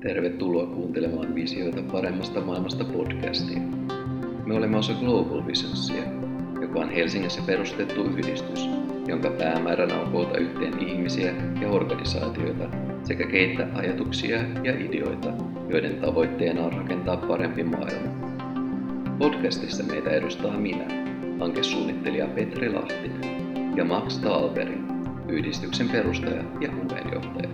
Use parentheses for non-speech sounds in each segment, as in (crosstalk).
Tervetuloa kuuntelemaan Visioita paremmasta maailmasta podcastia. Me olemme osa Global Visionsia, joka on Helsingissä perustettu yhdistys, jonka päämääränä on koota yhteen ihmisiä ja organisaatioita sekä keittää ajatuksia ja ideoita, joiden tavoitteena on rakentaa parempi maailma. Podcastissa meitä edustaa minä, hankesuunnittelija Petri Lahtinen ja Max Talberi, yhdistyksen perustaja ja puheenjohtaja.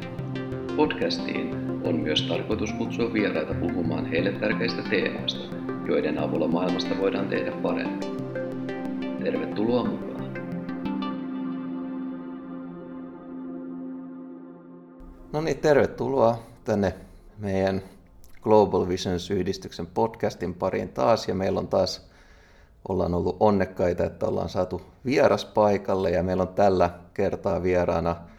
Podcastiin on myös tarkoitus kutsua vieraita puhumaan heille tärkeistä teemoista, joiden avulla maailmasta voidaan tehdä parempi. Tervetuloa mukaan! No niin, tervetuloa tänne meidän Global Visions-yhdistyksen podcastin pariin taas. Ja meillä on taas, ollaan ollut onnekkaita, että ollaan saatu vieras paikalle ja meillä on tällä kertaa vieraana –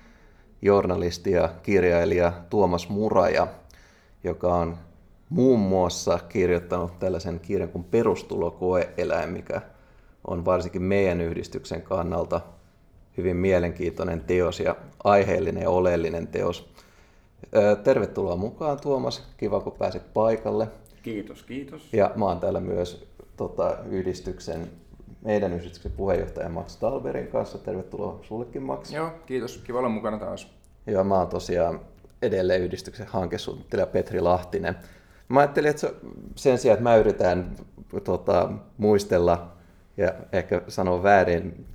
journalisti ja kirjailija Tuomas Muraja, joka on muun muassa kirjoittanut tällaisen kirjan kuin Perustulokoeeläin, mikä on varsinkin meidän yhdistyksen kannalta hyvin mielenkiintoinen teos ja aiheellinen ja oleellinen teos. Tervetuloa mukaan Tuomas, kiva kun pääsit paikalle. Kiitos, kiitos. Ja mä oon täällä myös tota, yhdistyksen meidän yhdistyksen puheenjohtaja Max Talberin kanssa. Tervetuloa sullekin Max. Joo, kiitos. Kiva olla mukana taas. Joo, mä oon tosiaan edelleen yhdistyksen hankesuunnittelija Petri Lahtinen. Mä ajattelin, että sen sijaan, että mä yritän tota, muistella ja ehkä sanoa väärin,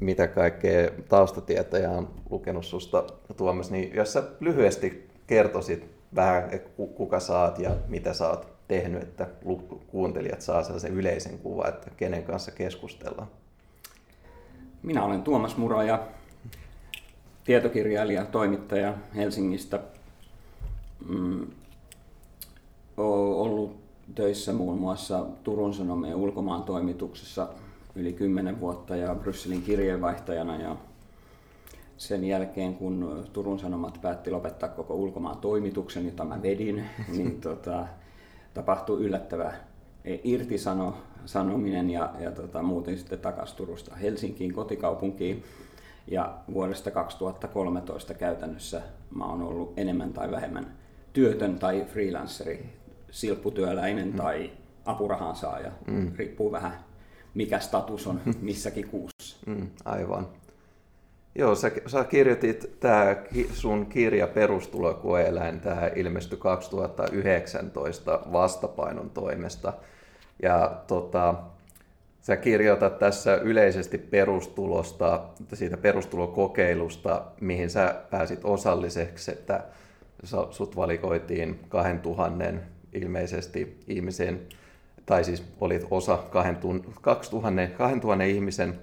mitä kaikkea taustatietoja on lukenut susta Tuomas, niin jos sä lyhyesti kertoisit vähän, kuka saat ja mitä saat tehnyt, että kuuntelijat saa sellaisen yleisen kuvan, että kenen kanssa keskustellaan? Minä olen Tuomas Muraja, tietokirjailija, toimittaja Helsingistä. Mm, olen ollut töissä muun muassa Turun Sanomien ulkomaan toimituksessa yli 10 vuotta ja Brysselin kirjeenvaihtajana ja sen jälkeen, kun Turun Sanomat päätti lopettaa koko ulkomaan toimituksen, jota mä vedin, (laughs) niin tota, tapahtui yllättävä irtisanominen ja, ja tota, muuten sitten takaisin Turusta Helsinkiin kotikaupunkiin. Ja vuodesta 2013 käytännössä mä oon ollut enemmän tai vähemmän työtön tai freelanceri, silpputyöläinen mm. tai apurahan saaja. Mm. Riippuu vähän mikä status on missäkin kuussa. Mm, aivan. Joo, sä, sä kirjoitit tämä sun kirja Perustulokoeläin, tämä ilmestyi 2019 vastapainon toimesta. Ja tota, sä kirjoitat tässä yleisesti perustulosta, siitä perustulokokeilusta, mihin sä pääsit osalliseksi, että sut valikoitiin 2000 ilmeisesti ihmisen, tai siis olit osa 2000, 2000 ihmisen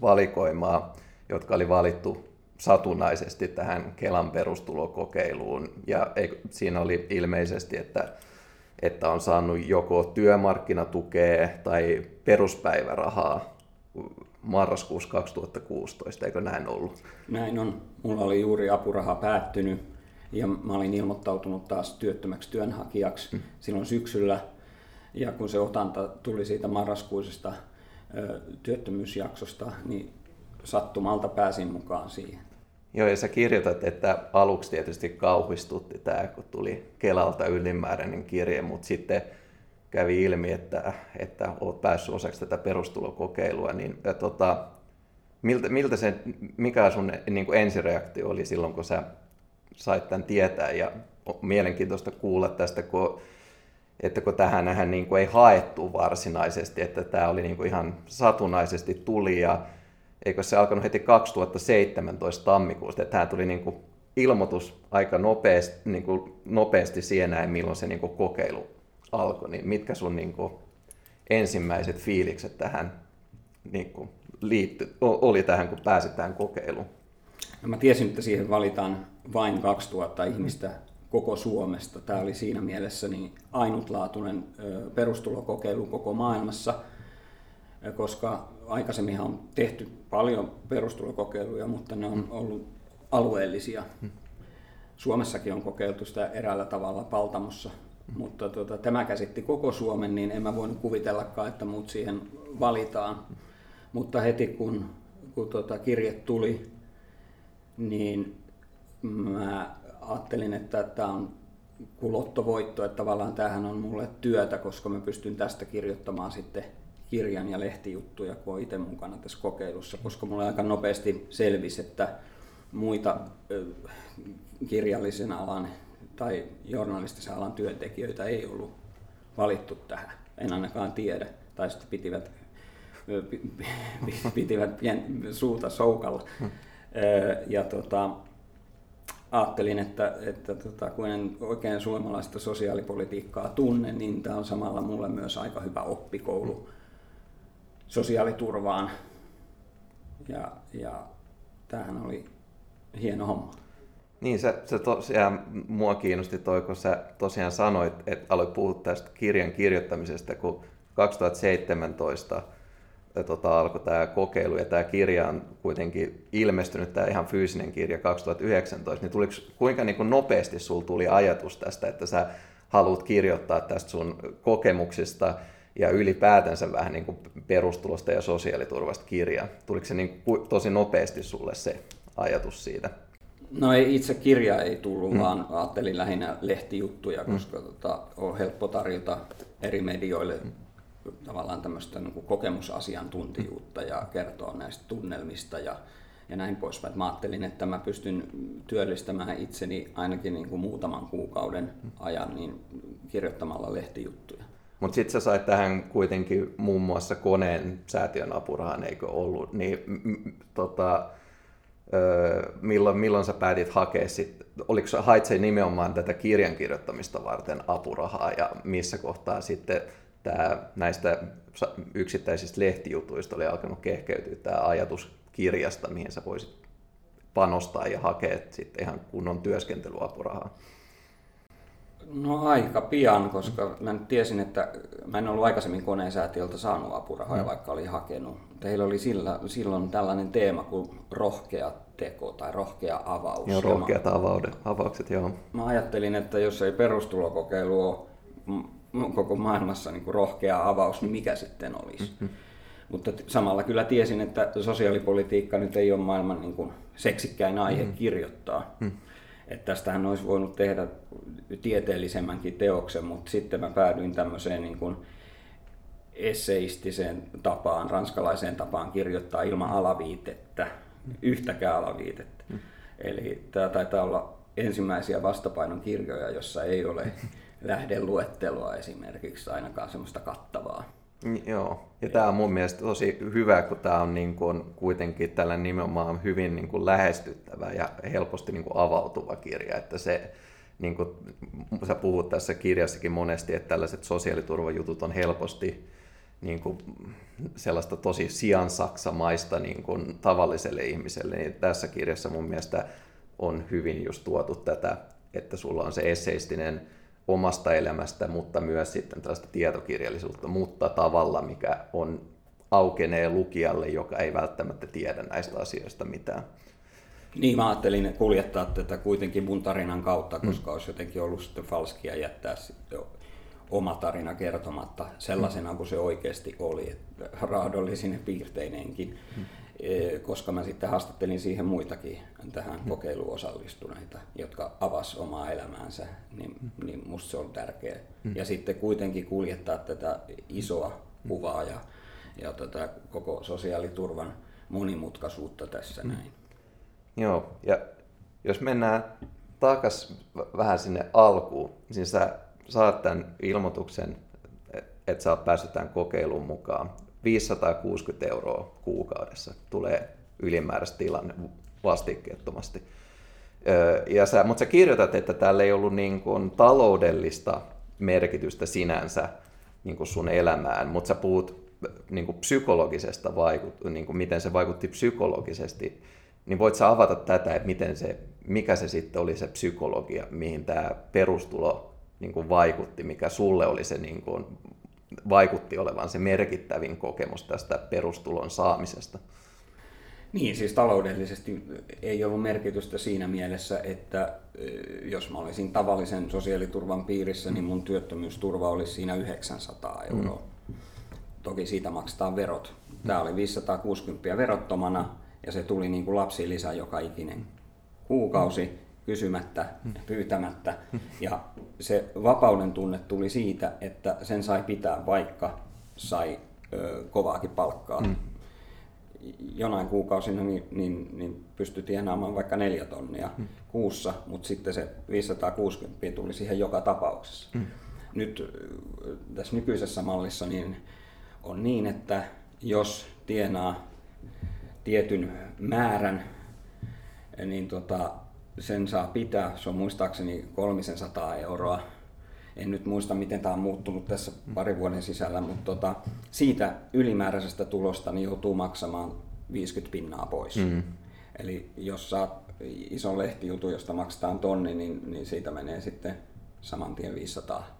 valikoimaa jotka oli valittu satunnaisesti tähän Kelan perustulokokeiluun. Ja siinä oli ilmeisesti, että, että on saanut joko työmarkkinatukea tai peruspäivärahaa marraskuussa 2016, eikö näin ollut? Näin on. Mulla oli juuri apuraha päättynyt ja mä olin ilmoittautunut taas työttömäksi työnhakijaksi hmm. silloin syksyllä. Ja kun se otanta tuli siitä marraskuisesta työttömyysjaksosta, niin sattumalta pääsin mukaan siihen. Joo, ja sä kirjoitat, että aluksi tietysti kauhistutti tämä, kun tuli Kelalta ylimääräinen kirje, mutta sitten kävi ilmi, että, että olet päässyt osaksi tätä perustulokokeilua, niin ja tota, miltä, miltä se, mikä sun niin kuin ensireaktio oli silloin, kun sä sait tämän tietää, ja mielenkiintoista kuulla tästä, kun, että kun tähän niin kuin ei haettu varsinaisesti, että tämä oli niin kuin ihan satunnaisesti tuli, ja eikö se alkanut heti 2017 tammikuusta, että tämä tuli niin kuin ilmoitus aika nopeasti, niin kuin nopeasti siihen milloin se niin kuin kokeilu alkoi, niin mitkä sun niin kuin ensimmäiset fiilikset tähän niin kuin liitty, oli tähän, kun pääsit tähän kokeiluun? No mä tiesin, että siihen valitaan vain 2000 ihmistä koko Suomesta. Tämä oli siinä mielessä niin ainutlaatuinen perustulokokeilu koko maailmassa, koska aikaisemmin on tehty paljon perustulokokeiluja, mutta ne on ollut alueellisia. Mm. Suomessakin on kokeiltu sitä eräällä tavalla Paltamossa, mm. mutta tuota, tämä käsitti koko Suomen, niin en mä voinut kuvitellakaan, että muut siihen valitaan. Mutta heti kun, kun tuota, kirje tuli, niin mä ajattelin, että tämä on kulottovoitto, että tavallaan tämähän on mulle työtä, koska mä pystyn tästä kirjoittamaan sitten kirjan ja lehtijuttuja, kun olen itse mukana tässä kokeilussa, koska mulle aika nopeasti selvisi, että muita kirjallisen alan tai journalistisen alan työntekijöitä ei ollut valittu tähän. En ainakaan tiedä. Tai sitten pitivät, (laughs) pitivät pien, suuta soukalla. Ja tota, ajattelin, että, että tota, kun en oikein suomalaista sosiaalipolitiikkaa tunne, niin tämä on samalla mulle myös aika hyvä oppikoulu sosiaaliturvaan. Ja, ja tämähän oli hieno homma. Niin, se, se tosiaan mua kiinnosti toi, kun sä tosiaan sanoit, että aloit puhua tästä kirjan kirjoittamisesta, kun 2017 tota, alkoi tämä kokeilu ja tämä kirja on kuitenkin ilmestynyt, tämä ihan fyysinen kirja 2019, niin tuliko, kuinka niin kuin nopeasti sulla tuli ajatus tästä, että sä haluat kirjoittaa tästä sun kokemuksista ja ylipäätänsä vähän niin kuin perustulosta ja sosiaaliturvasta kirjaa? Tuliko se niin kuin tosi nopeasti sulle se ajatus siitä? No ei, itse kirja ei tullut, mm. vaan ajattelin lähinnä lehtijuttuja, koska mm. tota, on helppo tarjota eri medioille mm. tavallaan tämmöistä niin kuin kokemusasiantuntijuutta ja kertoa näistä tunnelmista ja, ja näin poispäin. Mä ajattelin, että mä pystyn työllistämään itseni ainakin niin kuin muutaman kuukauden ajan niin kirjoittamalla lehtijuttuja. Mutta sitten sä sait tähän kuitenkin muun muassa koneen säätiön apurahan, eikö ollut? Niin, m- tota, milloin, milloin sä päätit hakea sit, oliko hait se nimenomaan tätä kirjan kirjoittamista varten apurahaa ja missä kohtaa sitten tämä, näistä yksittäisistä lehtijutuista oli alkanut kehkeytyä tämä ajatus kirjasta, mihin sä voisit panostaa ja hakea sitten ihan kunnon työskentelyapurahaa? No aika pian, koska mä nyt tiesin, että mä en ollut aikaisemmin koneensäätiöltä saanut apurahoja, mm. vaikka oli hakenut. Teillä oli sillä, silloin tällainen teema kuin rohkea teko tai rohkea avaus. Joo, rohkeat avaudet, avaukset, joo. Mä ajattelin, että jos ei perustulokokeilu ole koko maailmassa niin kuin rohkea avaus, niin mikä sitten olisi? Mm-hmm. Mutta samalla kyllä tiesin, että sosiaalipolitiikka nyt ei ole maailman niin kuin seksikkäin aihe mm-hmm. kirjoittaa. Mm-hmm. Että tästähän olisi voinut tehdä tieteellisemmänkin teoksen, mutta sitten mä päädyin tämmöiseen niin kuin esseistiseen tapaan, ranskalaiseen tapaan kirjoittaa ilman alaviitettä, yhtäkään alaviitettä. Mm. Eli tämä taitaa olla ensimmäisiä vastapainon kirjoja, jossa ei ole (laughs) lähdeluettelua esimerkiksi, ainakaan semmoista kattavaa. Joo, ja tämä on mun mielestä tosi hyvä, kun tämä on niin kuin kuitenkin tällä nimenomaan hyvin niin kuin lähestyttävä ja helposti niin kuin avautuva kirja, että se, niin kuin sä puhut tässä kirjassakin monesti, että tällaiset sosiaaliturvajutut on helposti niin kuin sellaista tosi siansaksamaista niin kuin tavalliselle ihmiselle, niin tässä kirjassa mun mielestä on hyvin just tuotu tätä, että sulla on se esseistinen omasta elämästä, mutta myös sitten tällaista tietokirjallisuutta, mutta tavalla, mikä on aukenee lukijalle, joka ei välttämättä tiedä näistä asioista mitään. Niin, mä ajattelin kuljettaa tätä kuitenkin mun tarinan kautta, koska mm. olisi jotenkin ollut sitten falskia jättää sitten oma tarina kertomatta sellaisena kuin se oikeasti oli, että raadollisine piirteineenkin. E, koska mä sitten haastattelin siihen muitakin tähän mm. kokeiluun osallistuneita, jotka avas omaa elämäänsä, niin, mm. niin musta se on tärkeää. Mm. Ja sitten kuitenkin kuljettaa tätä isoa kuvaa ja, ja tätä koko sosiaaliturvan monimutkaisuutta tässä näin. Joo, ja jos mennään takas vähän sinne alkuun, niin sä saat tämän ilmoituksen, että sä oot päässyt tämän kokeiluun mukaan. 560 euroa kuukaudessa tulee ylimääräistä tilanne vastikkeettomasti. Ja sä, mutta sä kirjoitat, että tällä ei ollut niin kuin taloudellista merkitystä sinänsä niin kuin sun elämään, mutta sä puhut niin kuin psykologisesta, vaikut, niin kuin miten se vaikutti psykologisesti. Niin voit sä avata tätä, että miten se, mikä se sitten oli se psykologia, mihin tämä perustulo niin kuin vaikutti, mikä sulle oli se niin kuin, vaikutti olevan se merkittävin kokemus tästä perustulon saamisesta? Niin, siis taloudellisesti ei ollut merkitystä siinä mielessä, että jos mä olisin tavallisen sosiaaliturvan piirissä, niin mun työttömyysturva olisi siinä 900 euroa. Mm. Toki siitä maksetaan verot. Tämä oli 560 verottomana ja se tuli niin kuin lapsilisä joka ikinen kuukausi kysymättä, pyytämättä. Ja se vapauden tunne tuli siitä, että sen sai pitää, vaikka sai ö, kovaakin palkkaa. Mm. Jonain kuukausina niin, niin, niin pystyi tienaamaan vaikka neljä tonnia mm. kuussa, mutta sitten se 560 tuli siihen joka tapauksessa. Mm. Nyt tässä nykyisessä mallissa niin on niin, että jos tienaa tietyn määrän, niin tota, sen saa pitää. Se on muistaakseni 300 euroa. En nyt muista, miten tämä on muuttunut tässä parin vuoden sisällä, mutta tota, siitä ylimääräisestä tulosta niin joutuu maksamaan 50 pinnaa pois. Mm. Eli jos saat ison lehtijutun, josta maksetaan tonni, niin, niin siitä menee sitten saman tien 500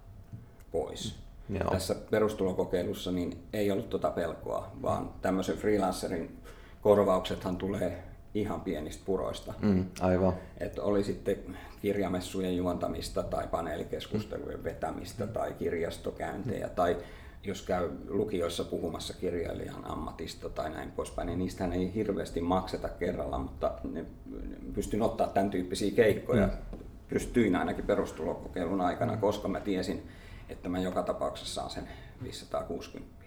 pois. Joo. Tässä perustulokokeilussa niin ei ollut tuota pelkoa, vaan tämmöisen freelancerin korvauksethan tulee ihan pienistä puroista. Mm, aivan. Että oli sitten kirjamessujen juontamista tai paneelikeskustelujen mm. vetämistä tai kirjastokäyntejä mm. tai jos käy lukioissa puhumassa kirjailijan ammatista tai näin poispäin, niin niistä ei hirveästi makseta kerralla, mutta ne pystyn ottaa tämän tyyppisiä keikkoja. Mm. Pystyin ainakin perustulokokeilun aikana, koska mä tiesin, että mä joka tapauksessa saan sen 560.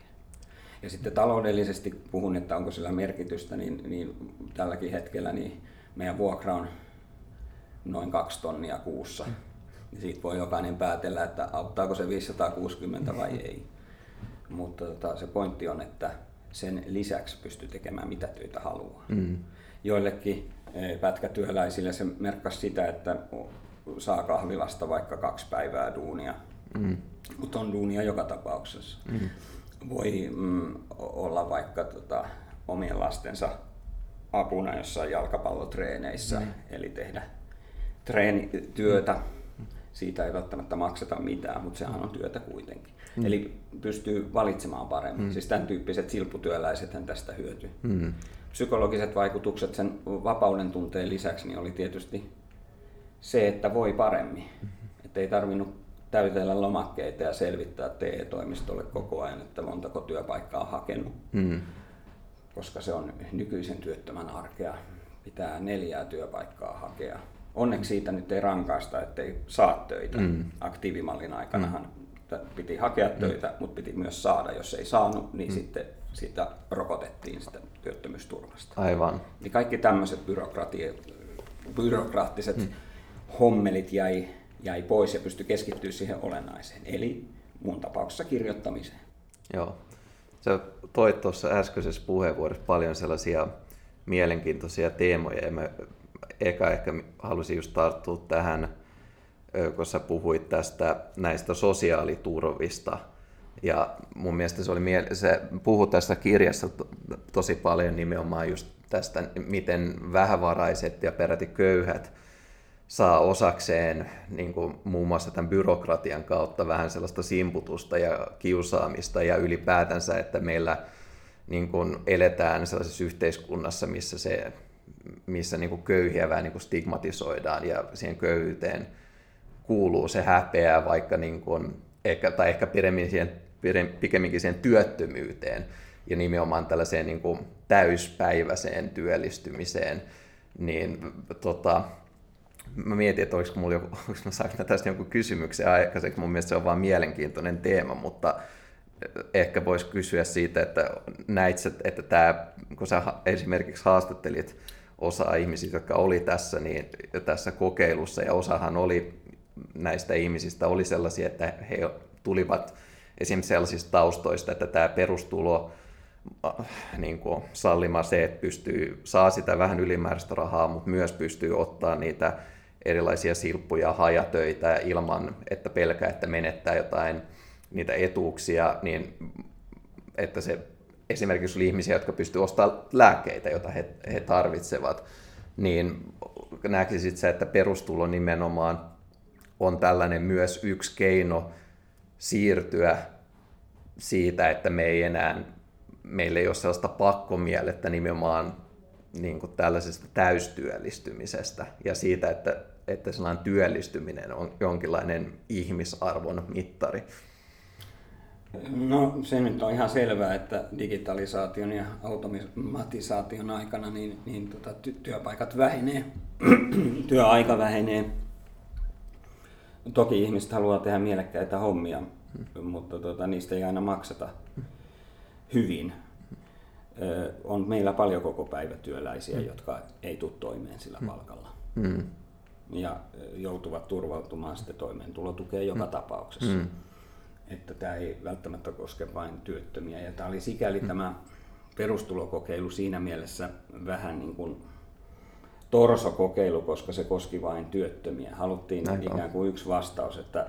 Ja sitten taloudellisesti puhun, että onko sillä merkitystä, niin, niin tälläkin hetkellä niin meidän vuokra on noin kaksi tonnia kuussa. Ja siitä voi jokainen päätellä, että auttaako se 560 vai ei. Mutta tota, se pointti on, että sen lisäksi pystyy tekemään mitä töitä haluaa. Mm. Joillekin e, pätkätyöläisille se merkkasi sitä, että saa kahvilasta vaikka kaksi päivää duunia, mm. mutta on duunia joka tapauksessa. Mm voi mm, olla vaikka tota, omien lastensa apuna jossain jalkapallotreeneissä, mm. eli tehdä treenityötä. Mm. Siitä ei välttämättä makseta mitään, mutta sehän on työtä kuitenkin. Mm. Eli pystyy valitsemaan paremmin. Mm. Siis tämän tyyppiset silpputyöläiset tästä hyötyy. Mm. Psykologiset vaikutukset sen vapauden tunteen lisäksi niin oli tietysti se, että voi paremmin. Mm. Että ei tarvinnut täytellä lomakkeita ja selvittää TE-toimistolle koko ajan, että montako työpaikkaa on hakenut. Mm. Koska se on nykyisen työttömän arkea. Pitää neljää työpaikkaa hakea. Onneksi siitä nyt ei rankaista, ettei saa töitä. Mm. Aktiivimallin aikanahan mm. piti hakea mm. töitä, mm. mutta piti myös saada. Jos ei saanut, niin mm. sitten sitä rokotettiin sitä työttömyysturvasta. Aivan. Niin kaikki tämmöiset byrokraattiset mm. hommelit jäi jäi pois ja pystyi keskittyä siihen olennaiseen, eli mun tapauksessa kirjoittamiseen. Joo. Sä toit tuossa äskeisessä puheenvuorossa paljon sellaisia mielenkiintoisia teemoja, ja mä eka ehkä halusin just tarttua tähän, kun sä puhuit tästä näistä sosiaaliturvista, ja mun mielestä se oli miele- se puhui tästä kirjassa to- tosi paljon nimenomaan just tästä, miten vähävaraiset ja peräti köyhät saa osakseen niin kuin muun muassa tämän byrokratian kautta vähän sellaista simputusta ja kiusaamista ja ylipäätänsä, että meillä niin kuin eletään sellaisessa yhteiskunnassa, missä, se, missä niin kuin köyhiä vähän niin kuin stigmatisoidaan ja siihen köyhyyteen kuuluu se häpeä vaikka niin kuin, ehkä, tai ehkä pidemmin siihen, pikemminkin siihen työttömyyteen ja nimenomaan tällaiseen niin kuin täyspäiväiseen työllistymiseen, niin tota, mä mietin, että olisiko mulla joku, mä saanko tästä jonkun kysymyksen aikaiseksi. Mun mielestä se on vaan mielenkiintoinen teema, mutta ehkä voisi kysyä siitä, että näit että tämä, kun sä esimerkiksi haastattelit osa ihmisistä, jotka oli tässä, niin tässä kokeilussa, ja osahan oli näistä ihmisistä oli sellaisia, että he tulivat esimerkiksi sellaisista taustoista, että tämä perustulo äh, niin kuin sallimaan se, että pystyy, saa sitä vähän ylimääräistä rahaa, mutta myös pystyy ottaa niitä erilaisia silppuja, hajatöitä ilman, että pelkää, että menettää jotain niitä etuuksia, niin että se esimerkiksi oli ihmisiä, jotka pystyvät ostamaan lääkkeitä, joita he, he tarvitsevat, niin näkisit se, että perustulo nimenomaan on tällainen myös yksi keino siirtyä siitä, että me ei enää, meillä ei ole sellaista pakkomielettä nimenomaan niin kuin tällaisesta täystyöllistymisestä ja siitä, että että sellainen työllistyminen on jonkinlainen ihmisarvon mittari? No se nyt on ihan selvää, että digitalisaation ja automatisaation aikana niin, niin tota, ty- työpaikat vähenee, (clears throat) työaika vähenee. Toki ihmiset haluaa tehdä mielekkäitä hommia, mutta tota, niistä ei aina makseta hyvin. Ö, on meillä paljon koko päivätyöläisiä, jotka ei tule toimeen sillä palkalla. Mm. Ja joutuvat turvautumaan sitten toimeentulotukeen joka mm. tapauksessa. Mm että tämä ei välttämättä koske vain työttömiä. Ja tämä oli sikäli mm. tämä perustulokokeilu siinä mielessä vähän niin kuin torsokokeilu, koska se koski vain työttömiä. Haluttiin Näin ikään kuin yksi vastaus, että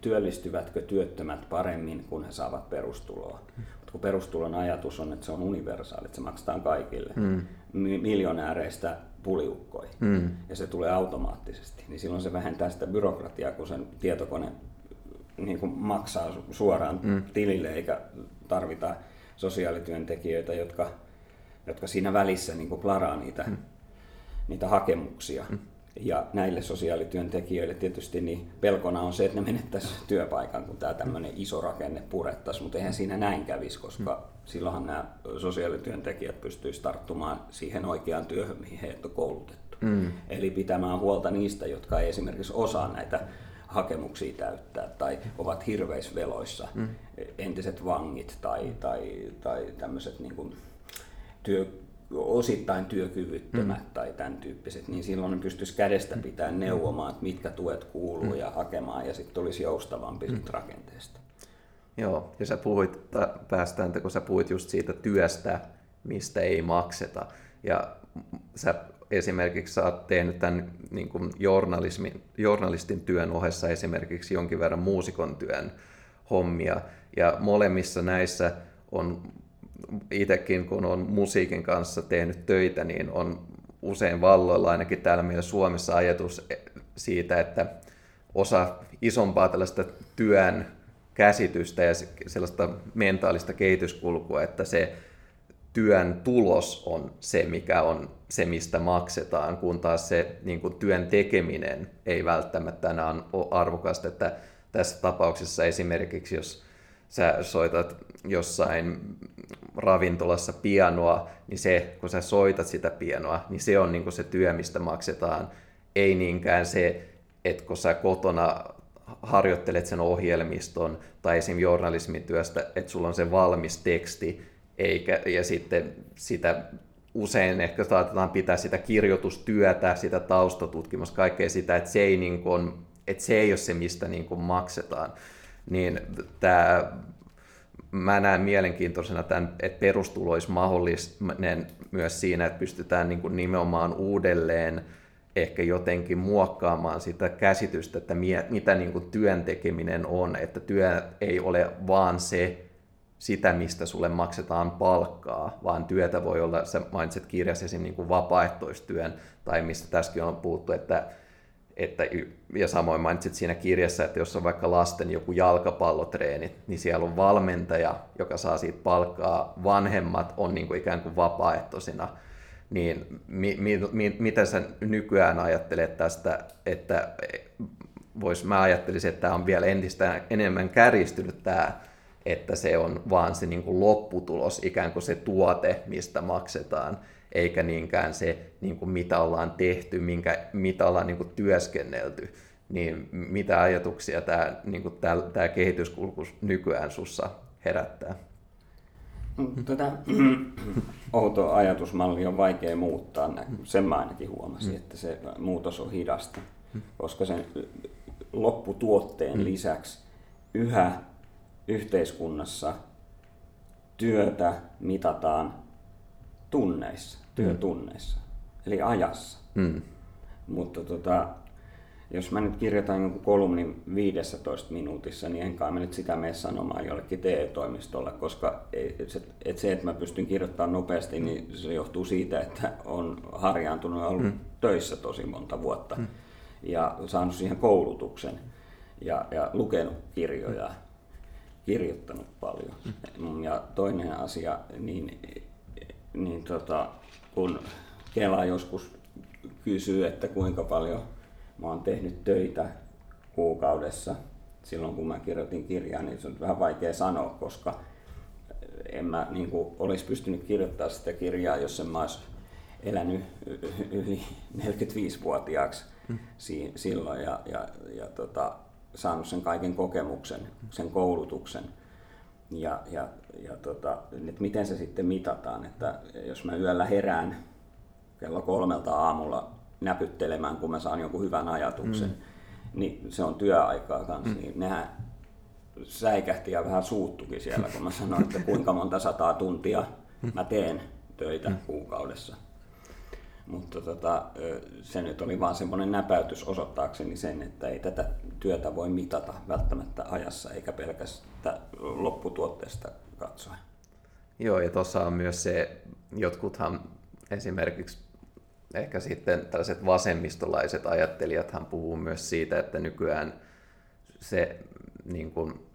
työllistyvätkö työttömät paremmin, kun he saavat perustuloa. Mm. Mutta kun perustulon ajatus on, että se on universaali, että se maksetaan kaikille, mm. miljonääreistä puliukkoihin, mm. ja se tulee automaattisesti, niin silloin se vähentää sitä byrokratiaa, kun sen tietokone niin kuin maksaa suoraan mm. tilille eikä tarvita sosiaalityöntekijöitä, jotka, jotka siinä välissä niin kuin plaraa niitä, mm. niitä hakemuksia. Mm. Ja näille sosiaalityöntekijöille tietysti niin pelkona on se, että ne menettäisiin työpaikan, kun tämä tämmöinen iso rakenne purettaisiin, mutta eihän siinä näin kävisi, koska mm. silloinhan nämä sosiaalityöntekijät pystyisivät tarttumaan siihen oikeaan työhön, mihin heidät on koulutettu. Mm. Eli pitämään huolta niistä, jotka ei esimerkiksi osaa näitä hakemuksia täyttää tai ovat hirveisveloissa, mm. entiset vangit tai, tai, tai tämmöiset niin kuin työ, osittain työkyvyttömät mm. tai tämän tyyppiset, niin silloin ne pystyisi kädestä mm. pitää neuvomaan, että mitkä tuet kuuluu mm. ja hakemaan ja sitten olisi joustavampi mm. rakenteesta. Joo, ja sä puhuit, päästään, kun sä puhuit just siitä työstä, mistä ei makseta. Ja sä esimerkiksi sä oot tehnyt tämän niin kuin journalistin työn ohessa esimerkiksi jonkin verran muusikon työn hommia. Ja molemmissa näissä on itsekin, kun on musiikin kanssa tehnyt töitä, niin on usein valloilla ainakin täällä meillä Suomessa ajatus siitä, että osa isompaa tällaista työn käsitystä ja sellaista mentaalista kehityskulkua, että se työn tulos on se, mikä on se, mistä maksetaan, kun taas se niin kuin työn tekeminen ei välttämättä enää ole arvokasta. Että tässä tapauksessa esimerkiksi, jos sä soitat jossain ravintolassa pianoa, niin se, kun sä soitat sitä pianoa, niin se on niin se työ, mistä maksetaan. Ei niinkään se, että kun sä kotona harjoittelet sen ohjelmiston tai esim. journalismin työstä, että sulla on se valmis teksti, eikä, ja sitten sitä usein ehkä saatetaan pitää sitä kirjoitustyötä, sitä taustatutkimusta, kaikkea sitä, että se ei, niin kuin, että se ei ole se, mistä niin kuin maksetaan. Niin tämä, mä näen mielenkiintoisena tämän, että perustulo olisi mahdollinen myös siinä, että pystytään niin kuin nimenomaan uudelleen ehkä jotenkin muokkaamaan sitä käsitystä, että mitä niin kuin työn tekeminen on, että työ ei ole vaan se, sitä, mistä sulle maksetaan palkkaa, vaan työtä voi olla, sä mainitset kirjassa esim. Niin kuin vapaaehtoistyön, tai mistä tässäkin on puhuttu, että, että, ja samoin mainitsit siinä kirjassa, että jos on vaikka lasten joku jalkapallotreenit, niin siellä on valmentaja, joka saa siitä palkkaa, vanhemmat on niin kuin ikään kuin vapaaehtoisina, niin mi, mi, mi, mitä sä nykyään ajattelet tästä, että vois, mä ajattelisin, että tämä on vielä entistä enemmän kärjistynyt tämä että se on vaan se niin kuin lopputulos, ikään kuin se tuote, mistä maksetaan, eikä niinkään se, niin kuin mitä ollaan tehty, minkä, mitä ollaan niin kuin työskennelty. Niin mitä ajatuksia tämä, niin kuin tämä, tämä kehityskulku nykyään sussa herättää? Tätä (clears throat) outo ajatusmalli on vaikea muuttaa. Sen mä ainakin huomasin, että se muutos on hidasta, koska sen lopputuotteen mm. lisäksi yhä yhteiskunnassa työtä mitataan tunneissa, työtunneissa, mm. eli ajassa. Mm. Mutta tota, jos mä nyt kirjoitan jonkun kolumnin 15 minuutissa, niin enkä mä nyt sitä mene sanomaan jollekin TE-toimistolle, koska et se, et se, että mä pystyn kirjoittamaan nopeasti, niin se johtuu siitä, että on harjaantunut ja ollut mm. töissä tosi monta vuotta mm. ja saanut siihen koulutuksen ja, ja lukenut kirjoja kirjoittanut paljon. Mm. Ja toinen asia, niin, niin tota, kun Kela joskus kysyy, että kuinka paljon mä oon tehnyt töitä kuukaudessa, silloin kun mä kirjoitin kirjaa, niin se on vähän vaikea sanoa, koska en mä niin kuin, olisi pystynyt kirjoittamaan sitä kirjaa, jos en mä olisi elänyt yli 45-vuotiaaksi hmm. silloin ja, ja, ja tota, saanut sen kaiken kokemuksen, sen koulutuksen. Ja, ja, ja tota, että miten se sitten mitataan, että jos mä yöllä herään kello kolmelta aamulla näpyttelemään, kun mä saan jonkun hyvän ajatuksen, mm. niin se on työaikaa kanssa. Mm. Niin nehän säikähti ja vähän suuttukin siellä, kun mä sanoin, että kuinka monta sataa tuntia mä teen töitä mm. kuukaudessa. Mutta tota, se nyt oli vaan semmoinen näpäytys osoittaakseni sen, että ei tätä työtä voi mitata välttämättä ajassa eikä pelkästään lopputuotteesta katsoen. Joo, ja tuossa on myös se, jotkuthan esimerkiksi ehkä sitten tällaiset vasemmistolaiset ajattelijathan puhuu myös siitä, että nykyään se niin kuin,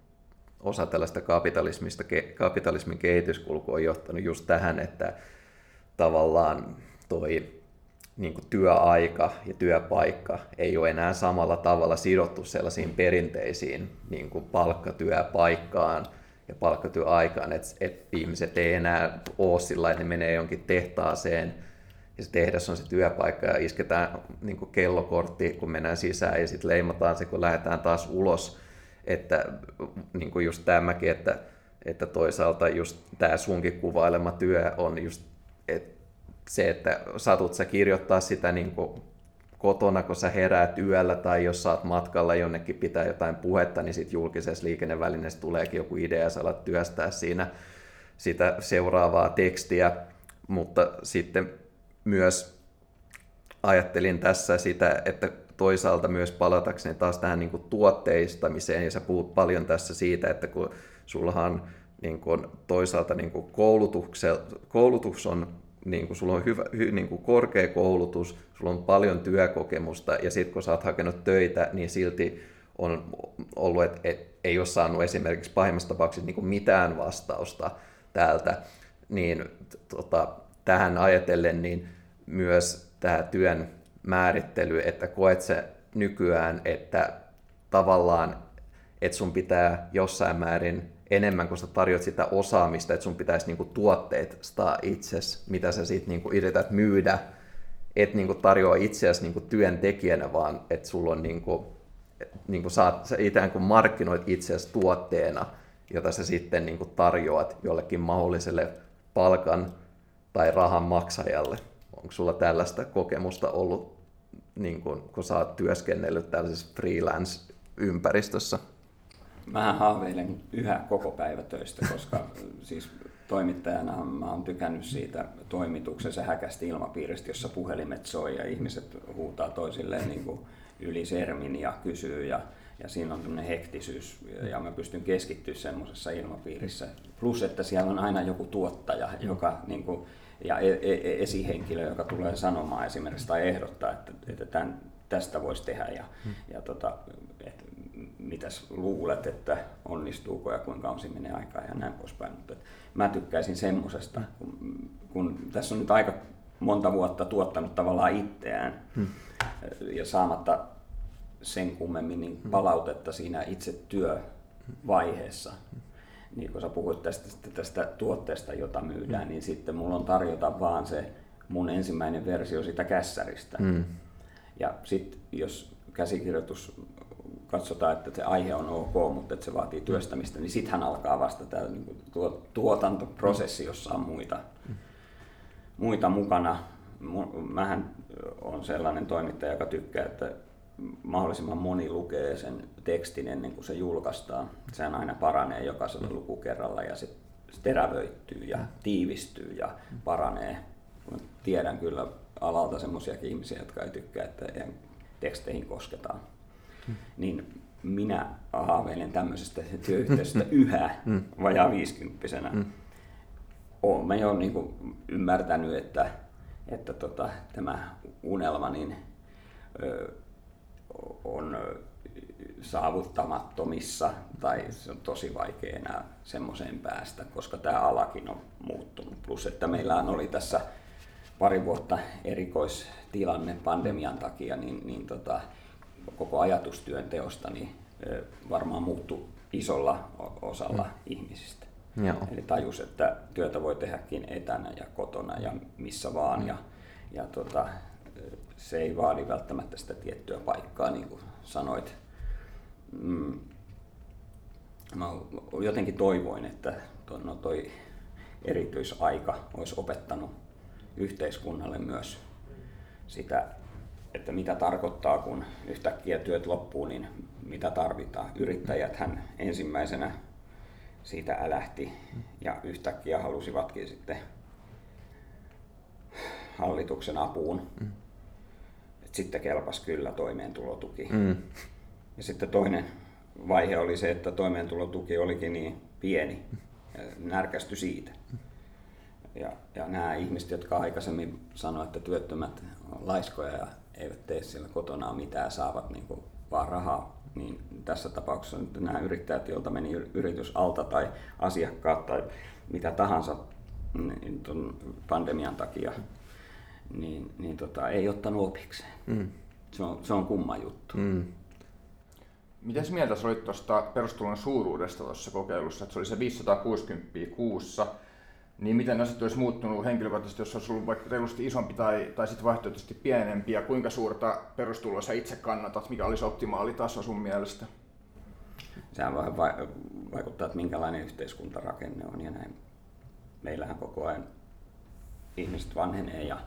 osa tällaista kapitalismista, kapitalismin kehityskulku on johtanut just tähän, että tavallaan toi niin kuin työaika ja työpaikka ei ole enää samalla tavalla sidottu sellaisiin perinteisiin niin kuin palkkatyöpaikkaan ja palkkatyöaikaan, että, että ihmiset ei enää ole sillä että ne menee jonkin tehtaaseen ja se tehdas on se työpaikka ja isketään niin kuin kellokortti, kun mennään sisään ja sitten leimataan se, kun lähdetään taas ulos. Että niin kuin just tämäkin, että, että toisaalta just tämä sunkin kuvailema työ on just se, että satut sä kirjoittaa sitä niin kuin kotona, kun sä heräät yöllä tai jos oot matkalla jonnekin pitää jotain puhetta, niin sitten julkisessa liikennevälineessä tuleekin joku idea ja sä alat työstää siinä sitä seuraavaa tekstiä, mutta sitten myös ajattelin tässä sitä, että toisaalta myös palatakseni taas tähän niin kuin tuotteistamiseen, ja sä puhut paljon tässä siitä, että kun sullahan niin kuin toisaalta niin kuin koulutus on niin kuin sulla on hyvä, hy, niin kuin korkea koulutus, sulla on paljon työkokemusta ja sitten kun sä oot hakenut töitä, niin silti on ollut, että et, ei ole saanut esimerkiksi pahimmassa tapauksessa niin kuin mitään vastausta täältä, niin tota, tähän ajatellen niin myös tämä työn määrittely, että koet se nykyään, että tavallaan, että sun pitää jossain määrin enemmän, kun sä tarjot sitä osaamista, että sun pitäisi niinku tuotteistaa itses, mitä sä sitten niinku yrität myydä, et niinku tarjoa itseäsi niinku työntekijänä, vaan että sulla on niinku, niinku saat, sä ikään kuin markkinoit itseäsi tuotteena, jota sä sitten niinku tarjoat jollekin mahdolliselle palkan tai rahan maksajalle. Onko sulla tällaista kokemusta ollut, niin kun, kun sä oot työskennellyt tällaisessa freelance-ympäristössä? Mä haaveilen yhä koko päivä töistä, koska siis toimittajana mä oon tykännyt siitä toimituksessa häkästi ilmapiiristä, jossa puhelimet soi ja ihmiset huutaa toisilleen niin kuin yli sermin ja kysyy ja, ja siinä on tämmöinen hektisyys ja mä pystyn keskittyä semmoisessa ilmapiirissä. Plus, että siellä on aina joku tuottaja, joka niin kuin, ja e, e, e, esihenkilö, joka tulee sanomaan esimerkiksi tai ehdottaa, että, että tämän, tästä voisi tehdä ja, hmm. ja tota, että mitäs luulet, että onnistuuko ja kuinka on siinä menee aikaa ja näin poispäin. Mutta mä tykkäisin semmosesta, kun, kun tässä on nyt aika monta vuotta tuottanut tavallaan itseään hmm. ja saamatta sen kummemmin niin hmm. palautetta siinä itse työvaiheessa. Hmm. Niin kun sä puhuit tästä, tästä tuotteesta, jota myydään, niin sitten mulla on tarjota vaan se mun ensimmäinen versio sitä kässäristä. Hmm. Ja sitten jos käsikirjoitus katsotaan, että se aihe on ok, mutta että se vaatii työstämistä, niin sittenhän alkaa vasta tämä niin tuo, tuotantoprosessi, jossa on muita, muita mukana. Mähän on sellainen toimittaja, joka tykkää, että mahdollisimman moni lukee sen tekstin ennen kuin se julkaistaan. Sehän aina paranee jokaisella lukukerralla ja se terävöittyy ja tiivistyy ja paranee. Tiedän kyllä alalta semmoisiakin ihmisiä, jotka ei tykkää, että teksteihin kosketaan niin minä haaveilen tämmöisestä työyhteisöstä yhä mm. vajaa viisikymppisenä. Mm. Olen mä jo niin kuin ymmärtänyt, että, että tota, tämä unelma niin, ö, on saavuttamattomissa tai se on tosi vaikea enää semmoiseen päästä, koska tämä alakin on muuttunut. Plus, että meillä oli tässä pari vuotta erikoistilanne pandemian takia, niin, niin tota, koko ajatustyön teosta niin varmaan muuttu isolla osalla mm. ihmisistä. Joo. Eli tajus, että työtä voi tehdäkin etänä ja kotona ja missä vaan. Mm. Ja, ja tota, se ei vaadi välttämättä sitä tiettyä paikkaa, niin kuin sanoit. Mm. Mä jotenkin toivoin, että no toi erityisaika olisi opettanut yhteiskunnalle myös sitä, että mitä tarkoittaa, kun yhtäkkiä työt loppuu, niin mitä tarvitaan. Yrittäjät hän ensimmäisenä siitä älähti ja yhtäkkiä halusivatkin sitten hallituksen apuun. Mm. Et sitten kelpas kyllä toimeentulotuki. Mm. Ja sitten toinen vaihe oli se, että toimeentulotuki olikin niin pieni närkästy siitä. Ja, ja nämä ihmiset, jotka aikaisemmin sanoivat, että työttömät on laiskoja ja eivät tee siellä kotona mitään, saavat niin kuin vaan rahaa, niin tässä tapauksessa nyt nämä yrittäjät, joilta meni yritys alta tai asiakkaat tai mitä tahansa niin ton pandemian takia, niin, niin tota, ei ottanut opikseen. Mm. Se, on, se on kumma juttu. Mm. Miten mieltä sä olit tuosta perustulon suuruudesta tuossa kokeilussa, että se oli se 560 kuussa, niin miten asiat olisi muuttunut henkilökohtaisesti, jos olisi ollut vaikka reilusti isompi tai, tai sitten vaihtoehtoisesti pienempi, ja kuinka suurta perustuloa sä itse kannatat, mikä olisi optimaali taso sun mielestä? Sehän vähän vaikuttaa, että minkälainen yhteiskuntarakenne on ja näin. Meillähän koko ajan ihmiset vanhenee ja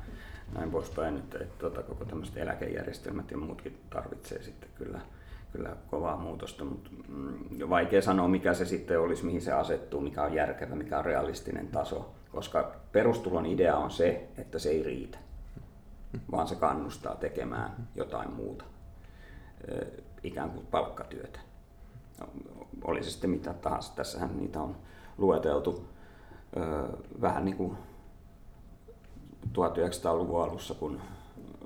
näin poispäin, että, että tuota, koko tämmöiset eläkejärjestelmät ja muutkin tarvitsee sitten kyllä kyllä kovaa muutosta, mutta mm, vaikea sanoa, mikä se sitten olisi, mihin se asettuu, mikä on järkevä, mikä on realistinen taso, koska perustulon idea on se, että se ei riitä, vaan se kannustaa tekemään jotain muuta, ikään kuin palkkatyötä. Oli se sitten mitä tahansa, tässähän niitä on lueteltu vähän niin kuin 1900-luvun alussa, kun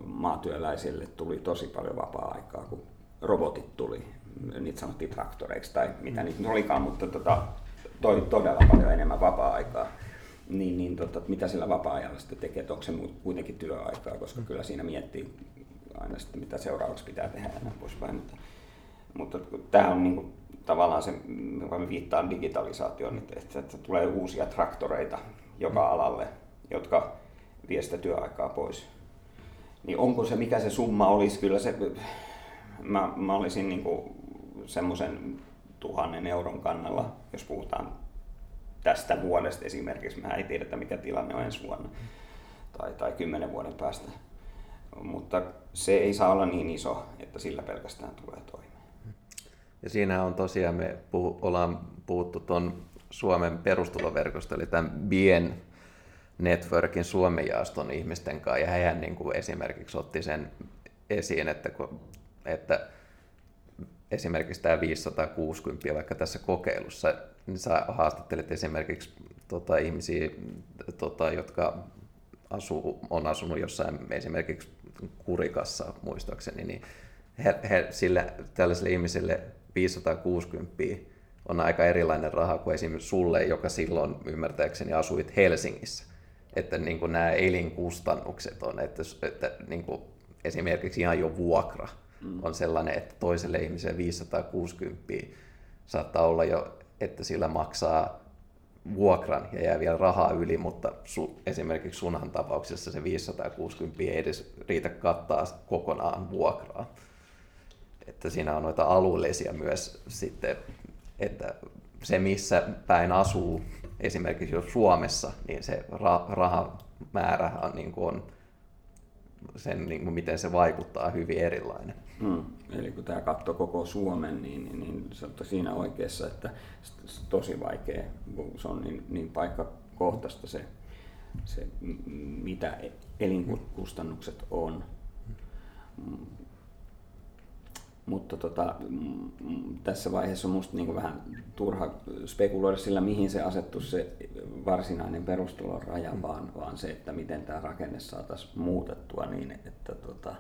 maatyöläisille tuli tosi paljon vapaa-aikaa, kun robotit tuli, niitä sanottiin traktoreiksi tai mitä niitä olikaan, mutta tota, toi todella paljon enemmän vapaa-aikaa. Niin, niin tota, mitä sillä vapaa-ajalla sitten tekee, että onko se kuitenkin työaikaa, koska kyllä siinä miettii aina sitten, mitä seuraavaksi pitää tehdä ja näin poispäin. Mutta, mutta tämä on niin kuin, tavallaan se, joka me viittaan digitalisaatioon, että, että tulee uusia traktoreita joka alalle, jotka vie sitä työaikaa pois. Niin onko se, mikä se summa olisi, kyllä se mä, mä olisin niin semmoisen tuhannen euron kannalla, jos puhutaan tästä vuodesta esimerkiksi. Mä ei tiedetä, mikä tilanne on ensi vuonna tai, tai kymmenen vuoden päästä. Mutta se ei saa olla niin iso, että sillä pelkästään tulee toimeen. Ja siinä on tosiaan, me puhu, ollaan puhuttu tuon Suomen perustuloverkosta, eli tämän BIEN Networkin Suomen jaoston ihmisten kanssa, ja hän niin kuin esimerkiksi otti sen esiin, että kun että esimerkiksi tämä 560 vaikka tässä kokeilussa, niin sä haastattelet esimerkiksi tota, ihmisiä, tota, jotka asuu, on asunut jossain esimerkiksi Kurikassa muistaakseni, niin he, he, sille, tällaiselle ihmiselle 560 on aika erilainen raha kuin esimerkiksi sulle, joka silloin ymmärtääkseni asuit Helsingissä. Että niin kuin nämä elinkustannukset on, että, että niin kuin esimerkiksi ihan jo vuokra mm. on sellainen, että toiselle ihmiselle 560 saattaa olla jo, että sillä maksaa vuokran ja jää vielä rahaa yli, mutta su, esimerkiksi sunhan tapauksessa se 560 ei edes riitä kattaa kokonaan vuokraa. Että siinä on noita alueellisia myös sitten, että se missä päin asuu, esimerkiksi jos Suomessa, niin se ra- rahamäärä on, niin kuin on sen, niin kuin miten se vaikuttaa hyvin erilainen. Hmm. Eli kun tämä katsoo koko Suomen, niin, niin, niin se on siinä oikeassa, että se tosi vaikea, kun se on niin, niin paikkakohtaista se, se, mitä elinkustannukset on. Mutta tota, tässä vaiheessa on minusta niin vähän turha spekuloida sillä, mihin se asettu se varsinainen perustulon raja, mm. vaan, vaan se, että miten tämä rakenne saataisiin muutettua niin, että tota,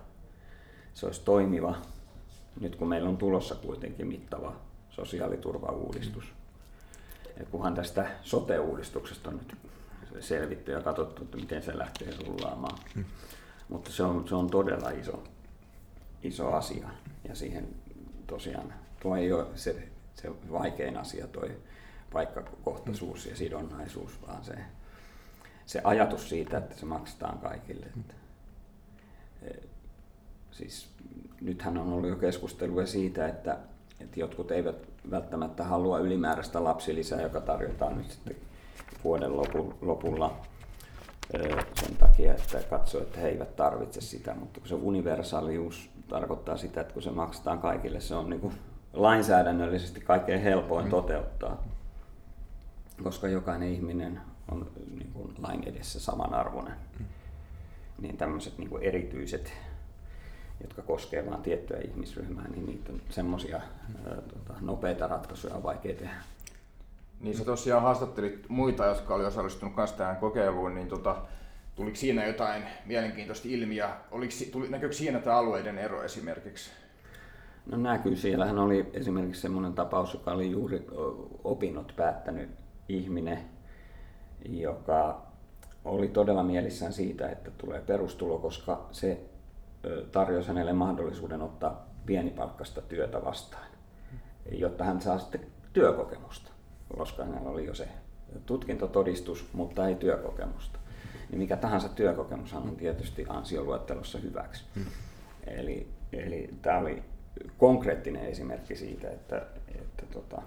se olisi toimiva, nyt kun meillä on tulossa kuitenkin mittava sosiaaliturvauudistus. Ja kunhan tästä sote-uudistuksesta on nyt selvitty ja katsottu, että miten se lähtee rullaamaan. Hmm. Mutta se on, se on todella iso, iso asia ja siihen tosiaan tuo ei ole se, se vaikein asia, tuo paikkakohtaisuus ja sidonnaisuus, vaan se, se ajatus siitä, että se maksetaan kaikille. Että, siis nythän on ollut jo keskustelua siitä, että, että jotkut eivät välttämättä halua ylimääräistä lapsilisää, joka tarjotaan nyt sitten vuoden lopulla sen takia, että katsoo, että he eivät tarvitse sitä, mutta kun se universaalius tarkoittaa sitä, että kun se maksetaan kaikille, se on niin kuin lainsäädännöllisesti kaikkein helpoin mm. toteuttaa, koska jokainen ihminen on niin kuin lain edessä samanarvoinen. Mm. Niin tämmöiset niin kuin erityiset, jotka koskevat vain tiettyä ihmisryhmää, niin niitä on semmoisia tota, nopeita ratkaisuja on vaikea tehdä. Niin sä tosiaan haastattelit muita, jotka oli osallistunut myös tähän kokeiluun, niin tota, tuliko siinä jotain mielenkiintoista ilmiä? Oliko, tuli, näkyykö siinä tämä alueiden ero esimerkiksi? No näkyy. Siellähän oli esimerkiksi semmoinen tapaus, joka oli juuri opinnot päättänyt ihminen, joka oli todella mielissään siitä, että tulee perustulo, koska se tarjosi hänelle mahdollisuuden ottaa pienipalkkasta työtä vastaan, jotta hän saa sitten työkokemusta koska hänellä oli jo se tutkintotodistus, mutta ei työkokemusta. Niin mikä tahansa työkokemus on tietysti ansioluettelossa hyväksi. Hmm. Eli, eli tämä oli konkreettinen esimerkki siitä, että, että tota,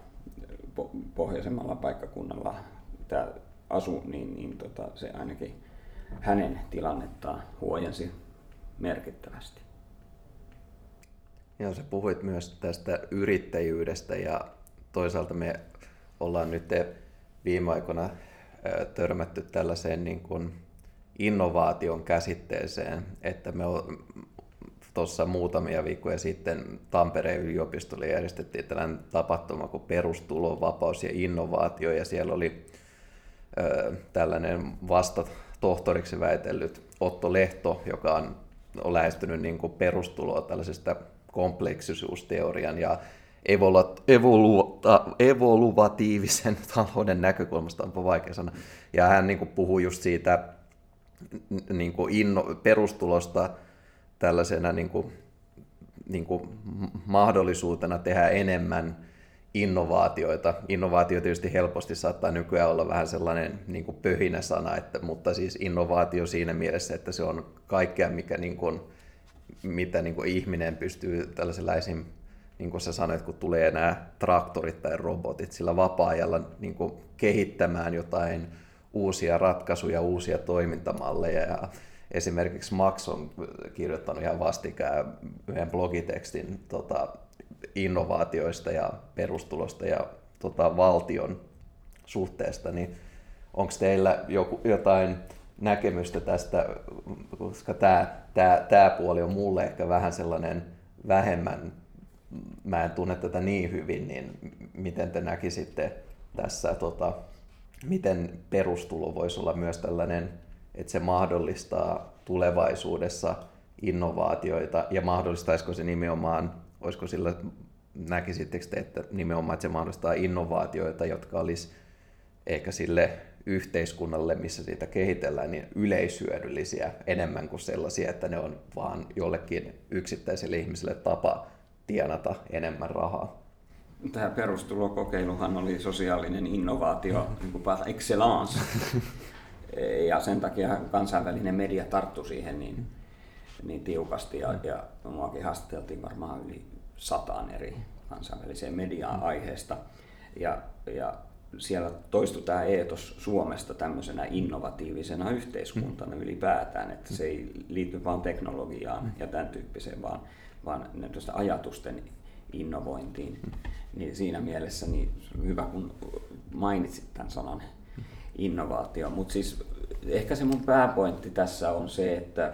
pohjoisemmalla paikkakunnalla tämä asu, niin, niin tota, se ainakin hänen tilannettaan huojensi merkittävästi. Joo, sä puhuit myös tästä yrittäjyydestä ja toisaalta me ollaan nyt viime aikoina törmätty tällaiseen niin kuin innovaation käsitteeseen, että me tuossa muutamia viikkoja sitten Tampereen yliopistolle järjestettiin tällainen tapahtuma kuin perustulo, vapaus ja innovaatio, ja siellä oli tällainen vasta tohtoriksi väitellyt Otto Lehto, joka on, on lähestynyt niin kuin perustuloa tällaisesta kompleksisuusteorian ja evoluta, evoluvatiivisen (laughs) talouden näkökulmasta, onpa vaikea sana. Ja hän niin kuin puhuu just siitä niin kuin inno, perustulosta tällaisena niin kuin, niin kuin mahdollisuutena tehdä enemmän innovaatioita. Innovaatio tietysti helposti saattaa nykyään olla vähän sellainen niin kuin pöhinä sana, että, mutta siis innovaatio siinä mielessä, että se on kaikkea, mikä niin kuin, mitä niin kuin ihminen pystyy tällaisella esim niin kuin sä sanoit, kun tulee nämä traktorit tai robotit sillä vapaa-ajalla niin kuin kehittämään jotain uusia ratkaisuja, uusia toimintamalleja. Ja esimerkiksi Max on kirjoittanut ihan vastikään yhden blogitekstin tota, innovaatioista ja perustulosta ja tota, valtion suhteesta, niin onko teillä joku, jotain näkemystä tästä, koska tämä, tämä, tämä puoli on mulle ehkä vähän sellainen vähemmän mä en tunne tätä niin hyvin, niin miten te näkisitte tässä, tota, miten perustulo voisi olla myös tällainen, että se mahdollistaa tulevaisuudessa innovaatioita ja mahdollistaisiko se nimenomaan, olisiko sillä, näkisittekö te, että nimenomaan että se mahdollistaa innovaatioita, jotka olisi ehkä sille yhteiskunnalle, missä siitä kehitellään, niin yleisyödyllisiä enemmän kuin sellaisia, että ne on vaan jollekin yksittäiselle ihmiselle tapa tienata enemmän rahaa. Tämä perustulokokeiluhan oli sosiaalinen innovaatio, niin kuin excellence. (laughs) ja sen takia kansainvälinen media tarttui siihen niin, niin tiukasti. Ja, ja muakin haastateltiin varmaan yli sataan eri kansainväliseen mediaan aiheesta. Ja, ja siellä toistui tämä eetos Suomesta tämmöisenä innovatiivisena yhteiskuntana ylipäätään, että se ei liity vain teknologiaan ja tämän tyyppiseen, vaan vaan ajatusten innovointiin. Niin siinä mielessä niin hyvä, kun mainitsit tämän sanan innovaatio. Mutta siis ehkä se mun pääpointti tässä on se, että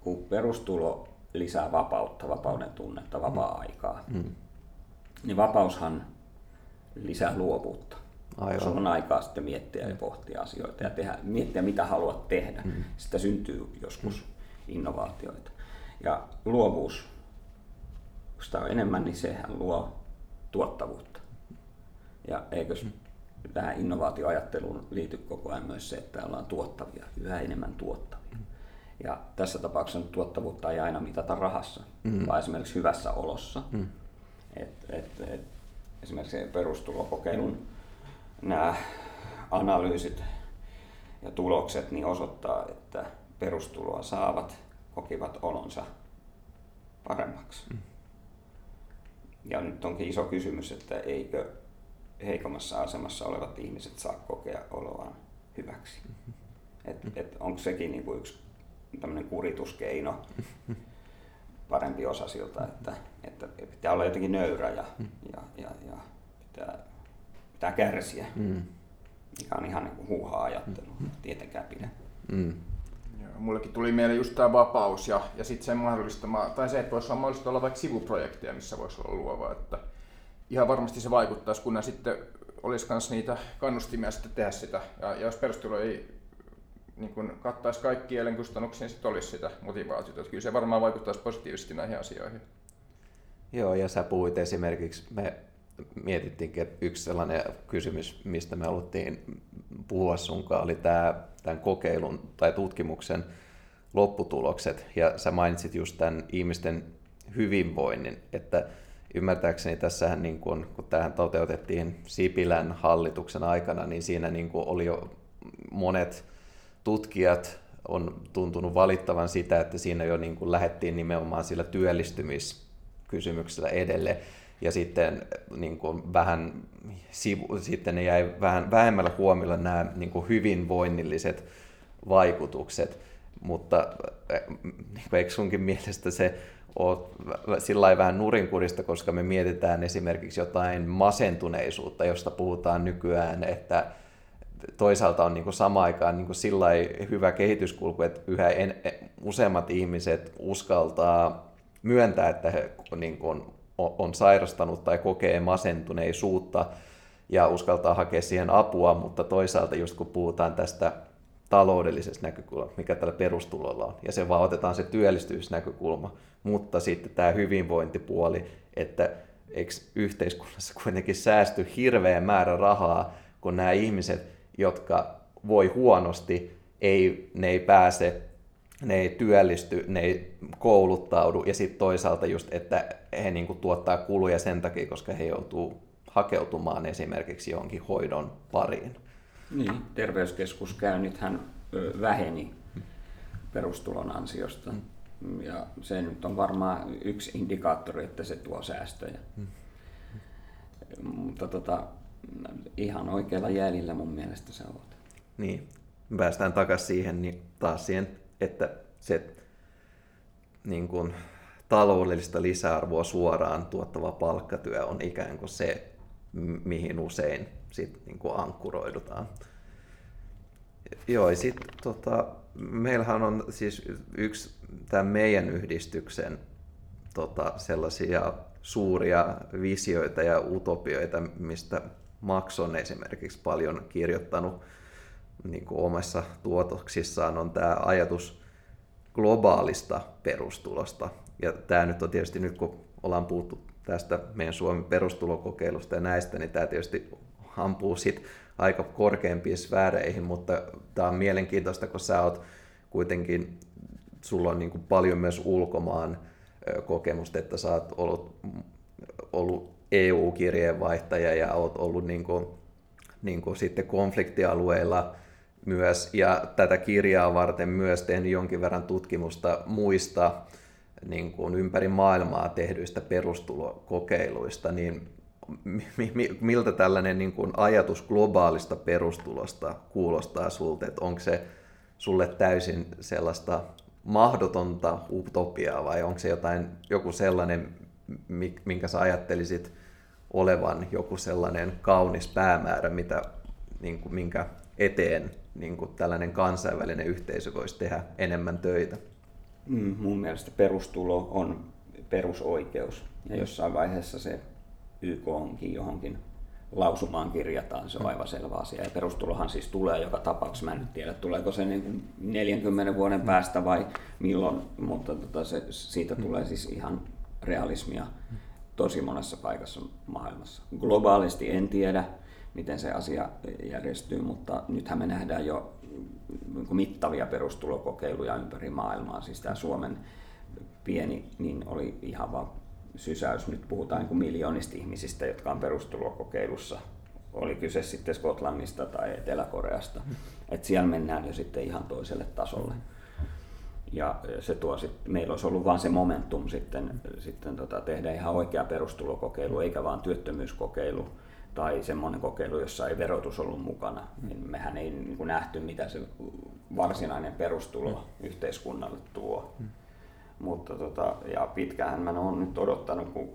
kun perustulo lisää vapautta, vapauden tunnetta, vapaa-aikaa, mm. niin vapaushan lisää luovuutta. Aivan. Sulla on aikaa sitten miettiä ja pohtia asioita ja tehdä, miettiä, mitä haluat tehdä. Mm. Sitä syntyy joskus mm. innovaatioita. Ja luovuus, kun sitä on enemmän, niin sehän luo tuottavuutta. Ja eikö tähän innovaatioajatteluun liity koko ajan myös se, että ollaan tuottavia, yhä enemmän tuottavia. Ja tässä tapauksessa tuottavuutta ei aina mitata rahassa, mm. vaan esimerkiksi hyvässä olossa. Mm. Et, et, et, esimerkiksi perustulokokeilun nämä analyysit ja tulokset niin osoittaa, että perustuloa saavat kokivat olonsa paremmaksi. Mm. Ja nyt onkin iso kysymys, että eikö heikommassa asemassa olevat ihmiset saa kokea oloaan hyväksi. Mm-hmm. Et, et onko sekin niinku yksi tämmöinen kurituskeino parempi osa siltä, että, että pitää olla jotenkin nöyrä ja, ja, ja, ja pitää, pitää kärsiä, mm. mikä on ihan niin huuhaa ajattelu, mm. tietenkään pidä. Mm. Joo, mullekin tuli mieleen just tämä vapaus ja, ja sitten sen mahdollistama, tai se, että voisi olla mahdollista olla vaikka sivuprojekteja, missä voisi olla luova, että ihan varmasti se vaikuttaisi, kunhan sitten olisi myös niitä kannustimia sitten tehdä sitä. Ja, ja jos perustulo ei niin kun kattaisi kaikki elinkustannuksia, niin sitten olisi sitä motivaatiota. Että kyllä se varmaan vaikuttaisi positiivisesti näihin asioihin. Joo, ja sä puhuit esimerkiksi, me mietittiinkin, että yksi sellainen kysymys, mistä me haluttiin puhua sunkaan, oli tämä, tämän kokeilun tai tutkimuksen lopputulokset. Ja sä mainitsit just tämän ihmisten hyvinvoinnin, että ymmärtääkseni tässähän, niin kun, kun tähän toteutettiin Sipilän hallituksen aikana, niin siinä niin oli jo monet tutkijat on tuntunut valittavan sitä, että siinä jo niin kuin lähdettiin nimenomaan sillä työllistymiskysymyksellä edelle. Ja sitten niin kuin vähän sitten ne jäi vähän vähemmällä huomiolla nämä niin kuin hyvinvoinnilliset vaikutukset. Mutta niin eikö sunkin mielestä se ole sillä vähän nurinkurista, koska me mietitään esimerkiksi jotain masentuneisuutta, josta puhutaan nykyään, että toisaalta on niin samaan aikaan niin sillä hyvä kehityskulku, että yhä en, useammat ihmiset uskaltaa myöntää, että he niin kuin on sairastanut tai kokee masentuneisuutta ja uskaltaa hakea siihen apua, mutta toisaalta just kun puhutaan tästä taloudellisesta näkökulmasta, mikä tällä perustulolla on, ja se vaan otetaan se työllistyysnäkökulma, mutta sitten tämä hyvinvointipuoli, että eikö yhteiskunnassa kuitenkin säästy hirveä määrä rahaa, kun nämä ihmiset jotka voi huonosti, ei, ne ei pääse, ne ei työllisty, ne ei kouluttaudu ja sitten toisaalta just, että he niinku tuottaa kuluja sen takia, koska he joutuu hakeutumaan esimerkiksi johonkin hoidon pariin. Niin, terveyskeskuskäynnithän väheni perustulon ansiosta. Mm. Ja se nyt on varmaan yksi indikaattori, että se tuo säästöjä. Mm. Mutta tota, ihan oikealla jäljellä mun mielestä sä oot. Niin, päästään takaisin siihen, niin taas siihen, että se niin kuin, taloudellista lisäarvoa suoraan tuottava palkkatyö on ikään kuin se, mihin usein sit, niin kuin ankkuroidutaan. Joo, ja sitten tota, meillähän on siis yksi tämän meidän yhdistyksen tota, sellaisia suuria visioita ja utopioita, mistä Max on esimerkiksi paljon kirjoittanut niin kuin omassa tuotoksissaan, on tämä ajatus globaalista perustulosta. Ja tämä nyt on tietysti nyt, kun ollaan puhuttu tästä meidän Suomen perustulokokeilusta ja näistä, niin tämä tietysti ampuu sit aika korkeampiin sfääreihin, mutta tämä on mielenkiintoista, kun sä oot kuitenkin, sulla on niin kuin paljon myös ulkomaan kokemusta, että sä oot ollut, ollut EU-kirjeenvaihtaja ja olet ollut niin kuin, niin kuin sitten konfliktialueilla myös, ja tätä kirjaa varten myös tehnyt jonkin verran tutkimusta muista niin kuin ympäri maailmaa tehdyistä perustulokokeiluista, niin miltä tällainen niin kuin ajatus globaalista perustulosta kuulostaa sulta, että onko se sulle täysin sellaista mahdotonta utopiaa vai onko se jotain, joku sellainen, minkä sä ajattelisit olevan joku sellainen kaunis päämäärä, mitä, niin kuin, minkä eteen niin kuin tällainen kansainvälinen yhteisö voisi tehdä enemmän töitä? Mm, mun mielestä perustulo on perusoikeus ja jossain vaiheessa se YK onkin johonkin lausumaan kirjataan, se on aivan selvä asia. Ja perustulohan siis tulee joka tapauksessa, mä en nyt tiedä tuleeko se niin 40 vuoden päästä vai milloin, mutta tota se, siitä tulee siis ihan realismia tosi monessa paikassa maailmassa. Globaalisti en tiedä, miten se asia järjestyy, mutta nythän me nähdään jo mittavia perustulokokeiluja ympäri maailmaa. Siis tämä Suomen pieni, niin oli ihan vaan sysäys. Nyt puhutaan niin kuin miljoonista ihmisistä, jotka on perustulokokeilussa. Oli kyse sitten Skotlannista tai Etelä-Koreasta. Et siellä mennään jo sitten ihan toiselle tasolle. Ja se tuo sit, meillä olisi ollut vain se momentum sitten, sitten tota, tehdä ihan oikea perustulokokeilu, eikä vain työttömyyskokeilu tai semmoinen kokeilu, jossa ei verotus ollut mukana. Niin mehän ei niin kuin nähty, mitä se varsinainen perustulo yhteiskunnalle tuo. Mutta tota, ja pitkään mä olen nyt odottanut, kun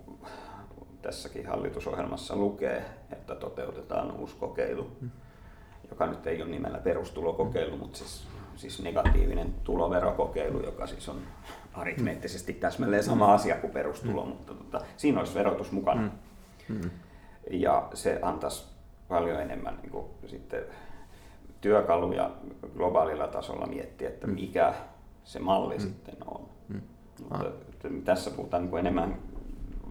tässäkin hallitusohjelmassa lukee, että toteutetaan uusi kokeilu, joka nyt ei ole nimellä perustulokokeilu, mutta siis, siis negatiivinen tuloverokokeilu, joka siis on aritmeettisesti täsmälleen sama asia kuin perustulo, mutta tota, siinä olisi verotus mukana. Ja se antaisi paljon enemmän niin kuin, sitten työkaluja globaalilla tasolla miettiä, että mikä se malli mm. sitten on. Mm. Mutta tässä puhutaan niin enemmän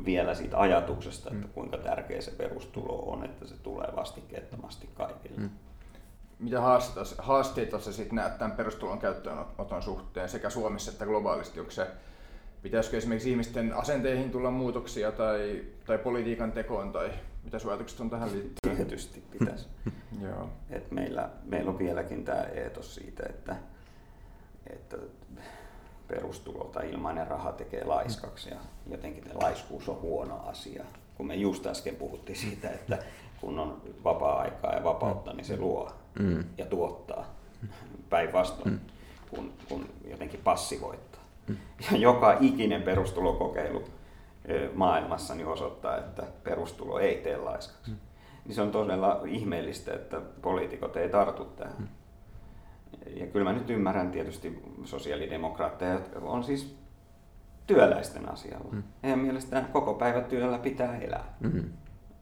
vielä siitä ajatuksesta, että mm. kuinka tärkeä se perustulo on, että se tulee vastikkeettomasti kaikille. Mm. Mitä haasteita, haasteita se sitten näet tämän perustulon käyttöönoton suhteen sekä Suomessa että globaalisti? Onko se, pitäisikö esimerkiksi ihmisten asenteihin tulla muutoksia tai, tai politiikan tekoon tai mitä sun ajatukset on tähän liittyen? Tietysti pitäisi. (laughs) Joo. Et meillä, meillä on vieläkin tämä eetos siitä, että, että perustulo tai ilmainen raha tekee laiskaksi ja jotenkin laiskuus on huono asia. Kun me just äsken puhuttiin siitä, että kun on vapaa-aikaa ja vapautta, niin se luo mm. ja tuottaa päinvastoin, mm. kun, kun jotenkin passivoittaa. Mm. Ja joka ikinen perustulokokeilu maailmassa niin osoittaa, että perustulo ei tee laiskaksi. Mm. Niin se on todella ihmeellistä, että poliitikot ei tartu tähän. Mm ja kyllä mä nyt ymmärrän tietysti sosiaalidemokraatteja, jotka on siis työläisten asialla. Mm. Heidän mielestään koko päivä työllä pitää elää. Mm.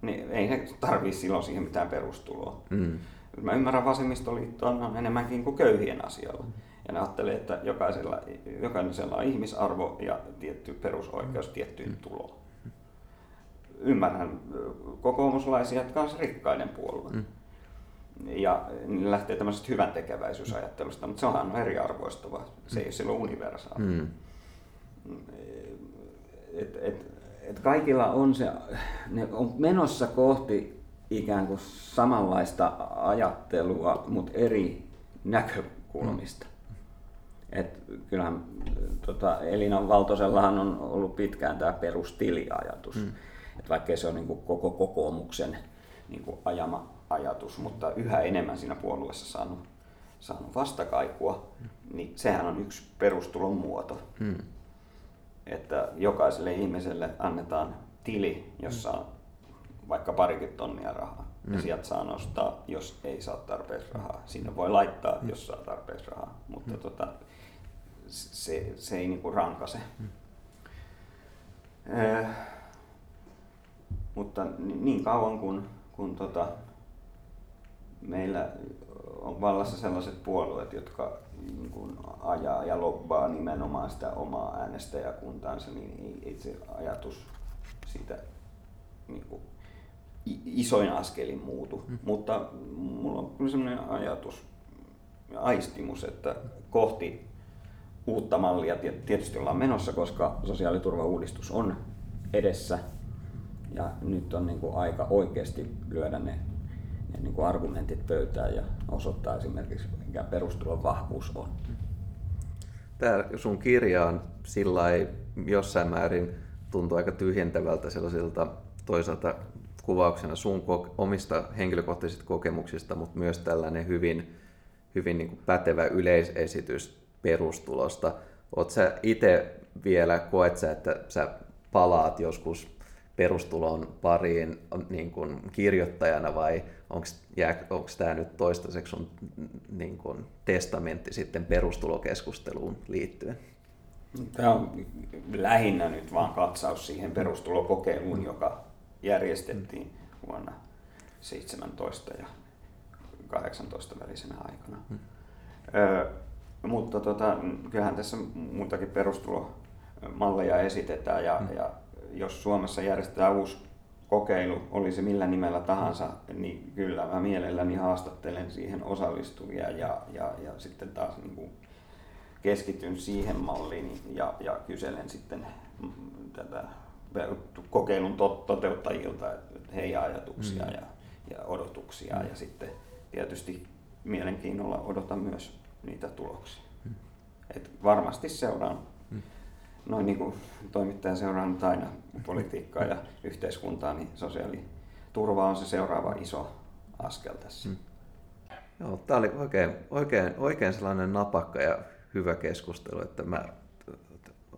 Niin ei ne tarvii silloin siihen mitään perustuloa. Mm. Mä ymmärrän vasemmistoliittoa on enemmänkin kuin köyhien asialla. Ja ne ajattelee, että jokaisella, jokaisella on ihmisarvo ja tietty perusoikeus mm. tiettyyn tuloon. Ymmärrän kokoomuslaisia, jotka on rikkaiden puolue. Mm ja ne lähtee tämmöisestä hyvän tekeväisyysajattelusta, mutta se onhan eriarvoistava. Se ei ole silloin universaali. Mm. Et, et, et kaikilla on se, ne on menossa kohti ikään kuin samanlaista ajattelua, mutta eri näkökulmista. Mm. Et kyllähän tota, Elina Valtosellahan on ollut pitkään tämä perustiliajatus. Mm. Et vaikkei se on niin kuin koko kokoomuksen niin kuin ajama ajatus, mutta yhä enemmän siinä puolueessa saanut, saanut vastakaikua, niin sehän on yksi perustulon muoto. Hmm. Että jokaiselle ihmiselle annetaan tili, jossa on vaikka parikin tonnia rahaa. Hmm. Ja sieltä saa nostaa, jos ei saa tarpeeksi rahaa. Sinne voi laittaa, hmm. jos saa tarpeeksi rahaa. Mutta hmm. tota, se, se ei niinku rankase. Hmm. Eh, mutta niin kauan kun, kun tota, meillä on vallassa sellaiset puolueet, jotka niin kuin ajaa ja lobbaa nimenomaan sitä omaa äänestäjäkuntaansa, niin ei se ajatus siitä niin kuin isoin askelin muutu. Mm. Mutta mulla on kyllä sellainen ajatus ja aistimus, että kohti uutta mallia tietysti ollaan menossa, koska sosiaaliturvauudistus on edessä ja nyt on niin kuin aika oikeasti lyödä ne ne niin kuin argumentit pöytään ja osoittaa esimerkiksi, mikä perustulon vahvuus on. Tämä sun kirja on sillä jossain määrin tuntuu aika tyhjentävältä sellaisilta toisaalta kuvauksena sun omista henkilökohtaisista kokemuksista, mutta myös tällainen hyvin, hyvin niin kuin pätevä yleisesitys perustulosta. Oletko sä itse vielä, koet sä, että sä palaat joskus perustulon pariin niin kuin kirjoittajana vai onko tämä nyt toistaiseksi sun niin kuin testamentti sitten perustulokeskusteluun liittyen? Tämä on lähinnä nyt vaan katsaus siihen perustulokokeiluun, joka järjestettiin vuonna 17 ja 18 välisenä aikana. Hmm. Ö, mutta tota, kyllähän tässä muitakin perustulomalleja esitetään ja, hmm. ja jos Suomessa järjestetään uusi kokeilu, oli se millä nimellä tahansa, niin kyllä mä mielelläni haastattelen siihen osallistuvia ja, ja, ja sitten taas niin kuin keskityn siihen malliin ja, ja kyselen sitten tätä kokeilun toteuttajilta heidän ajatuksia mm. ja, ja odotuksia mm. ja sitten tietysti mielenkiinnolla odotan myös niitä tuloksia. Mm. Et varmasti seuraan, mm. noin niin kuin toimittaja seuraan aina politiikkaa ja yhteiskuntaa, niin sosiaaliturva on se seuraava iso askel tässä. Mm. Joo, tämä oli oikein, oikein, oikein sellainen napakka ja hyvä keskustelu, että mä,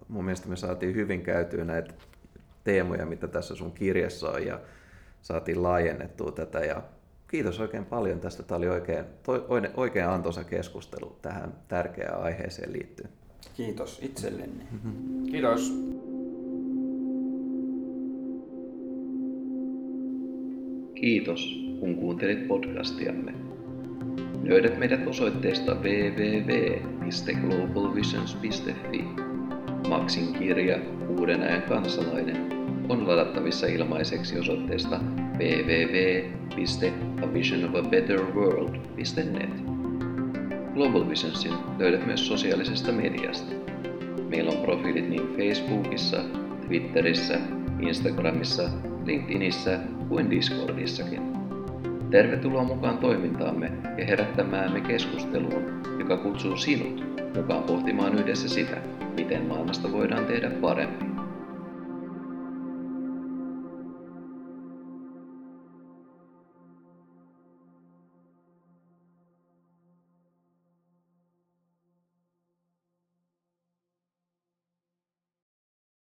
mun mielestä me saatiin hyvin käytyä näitä teemoja, mitä tässä sun kirjassa on ja saatiin laajennettua tätä ja kiitos oikein paljon tästä. Tämä oli oikein, oikein antoisa keskustelu tähän tärkeään aiheeseen liittyen. Kiitos itsellenne. Mm-hmm. Kiitos. Kiitos, kun kuuntelit podcastiamme. Löydät meidät osoitteesta www.globalvisions.fi. Maxin kirja Uuden ajan kansalainen on ladattavissa ilmaiseksi osoitteesta www.avisionofabetterworld.net. Global Visionsin löydät myös sosiaalisesta mediasta. Meillä on profiilit niin Facebookissa, Twitterissä, Instagramissa, LinkedInissä kuin Discordissakin. Tervetuloa mukaan toimintaamme ja herättämäämme keskusteluun, joka kutsuu sinut mukaan pohtimaan yhdessä sitä, miten maailmasta voidaan tehdä parempi.